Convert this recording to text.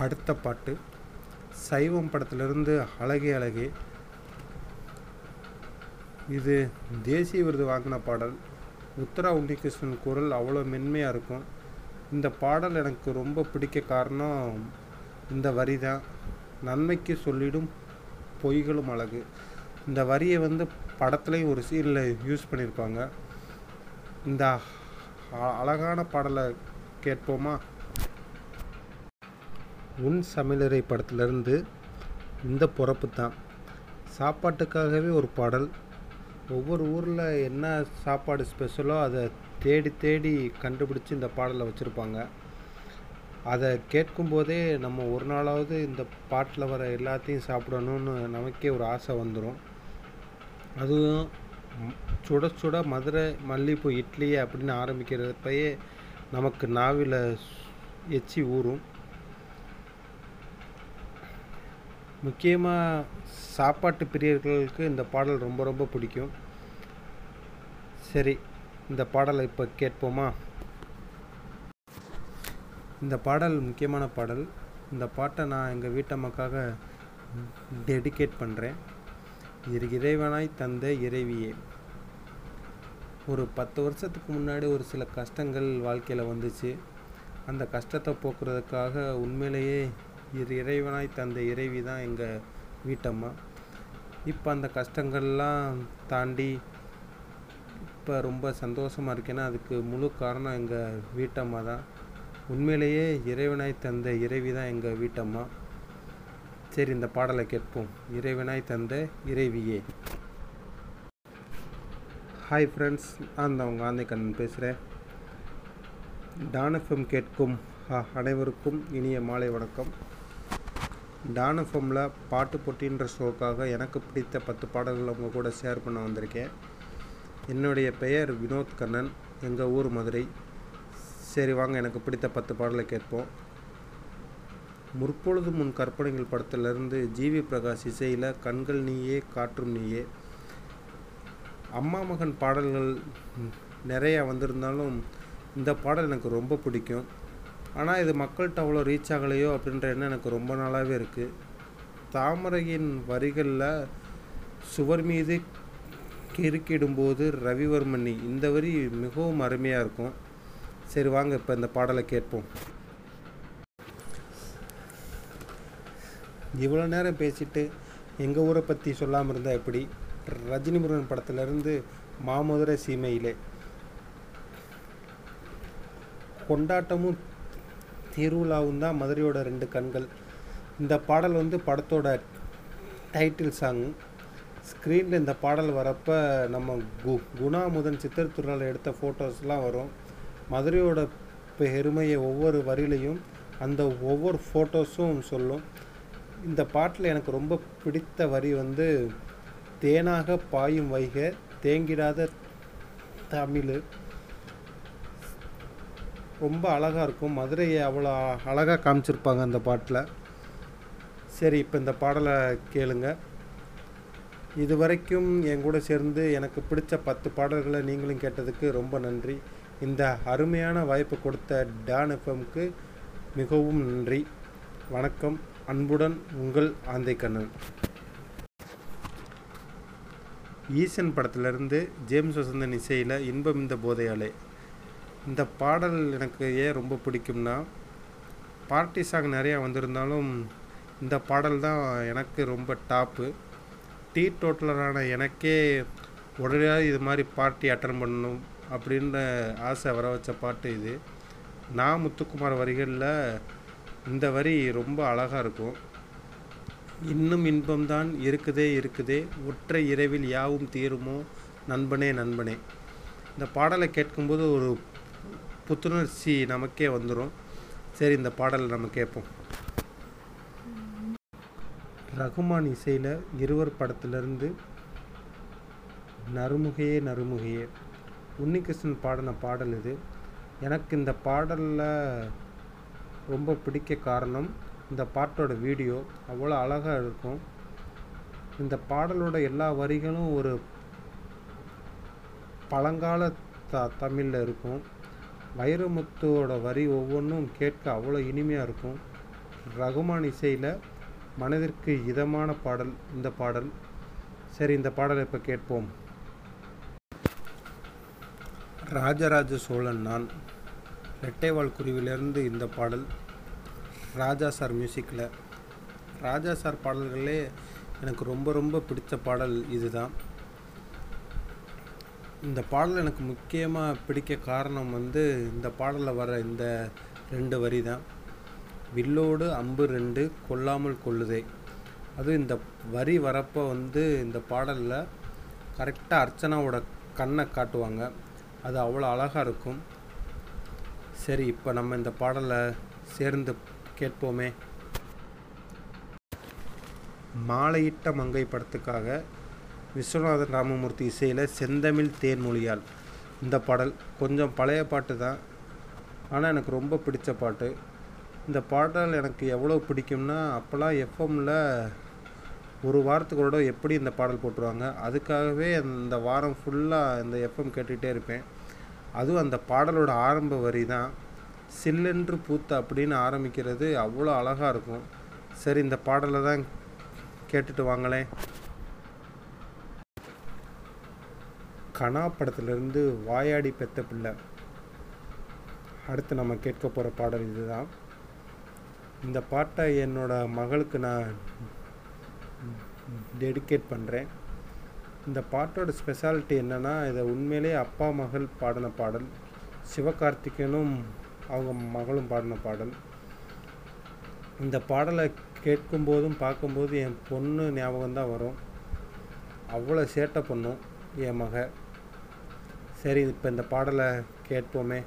அடுத்த பாட்டு. சைவம் படத்திலிருந்து அழகே அழகே. இது தேசிய விருது வாங்கின பாடல். உத்தரா உன்னிகிருஷ்ணன் குரல் அவ்வளோ மென்மையாக இருக்கும். இந்த பாடல் எனக்கு ரொம்ப பிடிக்க காரணம் இந்த வரி தான் நன்மைக்கு சொல்லிடும் பொய்களும் அழகு. இந்த வரியை வந்து படத்துலேயும் ஒரு சீனில் யூஸ் பண்ணியிருப்பாங்க இந்த அ- அழகான பாடலை கேட்போமா? உன் சமையலறை படத்திலிருந்து இந்த பிறப்பு தான். சாப்பாட்டுக்காகவே ஒரு பாடல். ஒவ்வொரு ஊரில் என்ன சாப்பாடு ஸ்பெஷலோ அதை தேடி தேடி கண்டுபிடிச்சி இந்த பாடலை வச்சுருப்பாங்க. அதை கேட்கும்போதே நம்ம ஒரு நாளாவது இந்த பாட்டில் வர எல்லாத்தையும் சாப்பிடணும்னு நமக்கே ஒரு ஆசை வந்துடும் அதுவும் சுட சுட மதுரை மல்லிகைப்பூ இட்லி அப்படின்னு ஆரம்பிக்கிறப்பயே நமக்கு நாவில் எச்சி ஊறும். முக்கியமாக சாப்பாட்டு பிரியர்களுக்கு இந்த பாடல் ரொம்ப ரொம்ப பிடிக்கும். சரி இந்த பாடலை இப்போ கேட்போமா? இந்த பாடல் முக்கியமான பாடல். இந்த பாட்டை நான் எங்கள் வீட்டம்மாக்காக டெடிகேட் பண்ணுறேன் இரு இறைவனாய் தந்த இறைவியே. ஒரு பத்து வருஷத்துக்கு முன்னாடி ஒரு சில கஷ்டங்கள் வாழ்க்கையில் வந்துச்சு. அந்த கஷ்டத்தை போக்குறதுக்காக உண்மையிலேயே இரு இறைவனாய் தந்த இறைவி தான் எங்கள் வீட்டம்மா. இப்போ அந்த கஷ்டங்கள்லாம் தாண்டி இப்போ ரொம்ப சந்தோஷமாக இருக்கேன்னா அதுக்கு முழு காரணம் எங்கள் வீட்டம்மா தான். உண்மையிலேயே இறைவனாய் தந்த இறைவி தான் எங்கள் வீட்டம்மா. சரி இந்த பாடலை கேட்போம். இறைவனாய் தந்த இறைவியே. ஹாய் ஃப்ரெண்ட்ஸ் நான் தான் உங்கள் ஆந்தை பேசுகிறேன் டானஃபம் கேட்கும் அனைவருக்கும் இனிய மாலை வணக்கம். டானஃபம்மில் பாட்டு போட்டின்ற ஷோக்காக எனக்கு பிடித்த பத்து பாடல்கள் உங்கள் கூட ஷேர் பண்ண வந்திருக்கேன். என்னுடைய பெயர் வினோத் கண்ணன். எங்கள் ஊர் மதுரை. சரி வாங்க எனக்கு பிடித்த பத்து பாடலை கேட்போம். முற்பொழுது முன் கற்பனைகள் படத்திலிருந்து ஜிவி பிரகாஷ் இசையில் கண்கள் நீயே காற்றும் நீயே. அம்மா மகன் பாடல்கள் நிறையா வந்திருந்தாலும் இந்த பாடல் எனக்கு ரொம்ப பிடிக்கும். ஆனால் இது மக்கள்கிட்ட அவ்வளோ ரீச் ஆகலையோ அப்படின்ற எண்ணம் எனக்கு ரொம்ப நாளாகவே இருக்குது தாமரையின் வரிகளில் சுவர் மீது கிறுக்கிடும்போது ரவிவர்மணி இந்த வரி மிகவும் அருமையாக இருக்கும். சரி வாங்க இப்போ இந்த பாடலை கேட்போம். இவ்வளோ நேரம் பேசிட்டு எங்கள் ஊரை பற்றி சொல்லாமல் இருந்தால் எப்படி? ரஜினி முருகன் படத்துலேருந்து மாமதுரை சீமையிலே. கொண்டாட்டமும் திருவிழாவும் தான் மதுரையோட ரெண்டு கண்கள். இந்த பாடல் வந்து படத்தோட டைட்டில் சாங். ஸ்க்ரீனில் இந்த பாடல் வரப்போ நம்ம கு குணா முதன் சித்திரத்துறையில் எடுத்த ஃபோட்டோஸ்லாம் வரும். மதுரையோட பெருமையை ஒவ்வொரு வரியிலையும் அந்த ஒவ்வொரு ஃபோட்டோஸும் சொல்லும். இந்த பாட்டில் எனக்கு ரொம்ப பிடித்த வரி வந்து தேனாக பாயும் வைக தேங்கிடாத தமிழ். ரொம்ப அழகாக இருக்கும். மதுரையை அவ்வளோ அழகாக காமிச்சிருப்பாங்க அந்த பாட்டில். சரி இப்போ இந்த பாடலை கேளுங்க. இது வரைக்கும் என் கூட சேர்ந்து எனக்கு பிடிச்ச பத்து பாடல்களை நீங்களும் கேட்டதுக்கு ரொம்ப நன்றி. இந்த அருமையான வாய்ப்பு கொடுத்த டான் எஃப்எம்க்கு மிகவும் நன்றி. வணக்கம். அன்புடன் உங்கள் ஆந்தை கண்ணன் ஈசன் படத்திலிருந்து ஜேம்ஸ் வசந்தன் இசையில் இன்பம் இந்த போதையாலே இந்த பாடல் எனக்கு ஏன் ரொம்ப பிடிக்கும்னா பார்ட்டி சாங் நிறையா வந்திருந்தாலும் இந்த பாடல் தான் எனக்கு ரொம்ப டாப்பு. டீ டோட்டலரான எனக்கே உடனே இது மாதிரி பார்ட்டி அட்டன் பண்ணணும் அப்படின்ற ஆசை வர வச்ச பாட்டு இது. நான் முத்துக்குமார் வரிகளில் இந்த வரி ரொம்ப அழகாக இருக்கும். இன்னும் இன்பம்தான் இருக்குதே இருக்குதே ஒற்றை இரவில் யாவும் தீருமோ நண்பனே நண்பனே. இந்த பாடலை கேட்கும்போது ஒரு புத்துணர்ச்சி நமக்கே வந்துடும் சரி இந்த பாடலை நம்ம கேட்போம். ரகுமான் இசையில் இருவர் படத்திலிருந்து நறுமுகையே நறுமுகையே. உன்னிகிருஷ்ணன் பாடின பாடல் இது. எனக்கு இந்த பாடலில் ரொம்ப பிடிக்க காரணம் இந்த பாட்டோட வீடியோ. அவ்வளோ அழகாக இருக்கும். இந்த பாடலோட எல்லா வரிகளும் ஒரு பழங்கால த தமிழில் இருக்கும். வைரமுத்துவோட வரி ஒவ்வொன்றும் கேட்க அவ்வளோ இனிமையாக இருக்கும். ரகுமான் இசையில் மனதிற்கு இதமான பாடல் இந்த பாடல். சரி இந்த பாடலை இப்போ கேட்போம். ராஜராஜ சோழன் நான். ரெட்டைவால் குருவிலிருந்து இந்த பாடல். ராஜா சார் மியூசிக்கில் ராஜா சார் பாடல்களே எனக்கு ரொம்ப ரொம்ப பிடித்த பாடல் இதுதான். இந்த பாடல் எனக்கு முக்கியமாக பிடிக்க காரணம் வந்து இந்த பாடலில் வர இந்த ரெண்டு வரி தான் வில்லோடு அம்பு ரெண்டு கொல்லாமல் கொள்ளுதே. அதுவும் இந்த வரி வரப்போ வந்து இந்த பாடலில் கரெக்டாக அர்ச்சனாவோட கண்ணை காட்டுவாங்க. அது அவ்வளோ அழகாக இருக்கும். சரி இப்போ நம்ம இந்த பாடலை சேர்ந்து கேட்போமே. மாலையிட்ட மங்கை படத்துக்காக விஸ்வநாதன் ராமமூர்த்தி இசையில் செந்தமிழ் தேன்மொழியால் இந்த பாடல். கொஞ்சம் பழைய பாட்டு தான். ஆனால் எனக்கு ரொம்ப பிடிச்ச பாட்டு. இந்த பாடல் எனக்கு எவ்வளோ பிடிக்கும்னா அப்போல்லாம் எஃப்எம்மில் ஒரு வாரத்துக்கு ஒரு எப்படி இந்த பாடல் போட்டுருவாங்க அதுக்காகவே இந்த வாரம் ஃபுல்லாக இந்த எஃப்எம் கேட்டுகிட்டே இருப்பேன். அதுவும் அந்த பாடலோட ஆரம்ப வரி தான். சில்லென்று பூத்த அப்படின்னு ஆரம்பிக்கிறது அவ்வளோ அழகாக இருக்கும். சரி இந்த பாடலை தான் கேட்டுட்டு வாங்களேன். கனா படத்துலேருந்து வாயாடி பெத்த பிள்ளை. அடுத்து நம்ம கேட்க போகிற பாடல் இதுதான். இந்த பாட்டை என்னோட மகளுக்கு நான் டெடிகேட் பண்ணுறேன் இந்த பாட்டோட ஸ்பெஷாலிட்டி என்னென்னா இதை உண்மையிலே அப்பா மகள் பாடின பாடல் சிவகார்த்திகேயனும் அவங்க மகளும் பாடின பாடல். இந்த பாடலை கேட்கும்போதும் பார்க்கும்போது என் பொண்ணு ஞாபகம் தான் வரும். அவ்வளோ சேட்டை பண்ணும் என் மக. சரி இப்போ இந்த பாடலை கேட்போமே.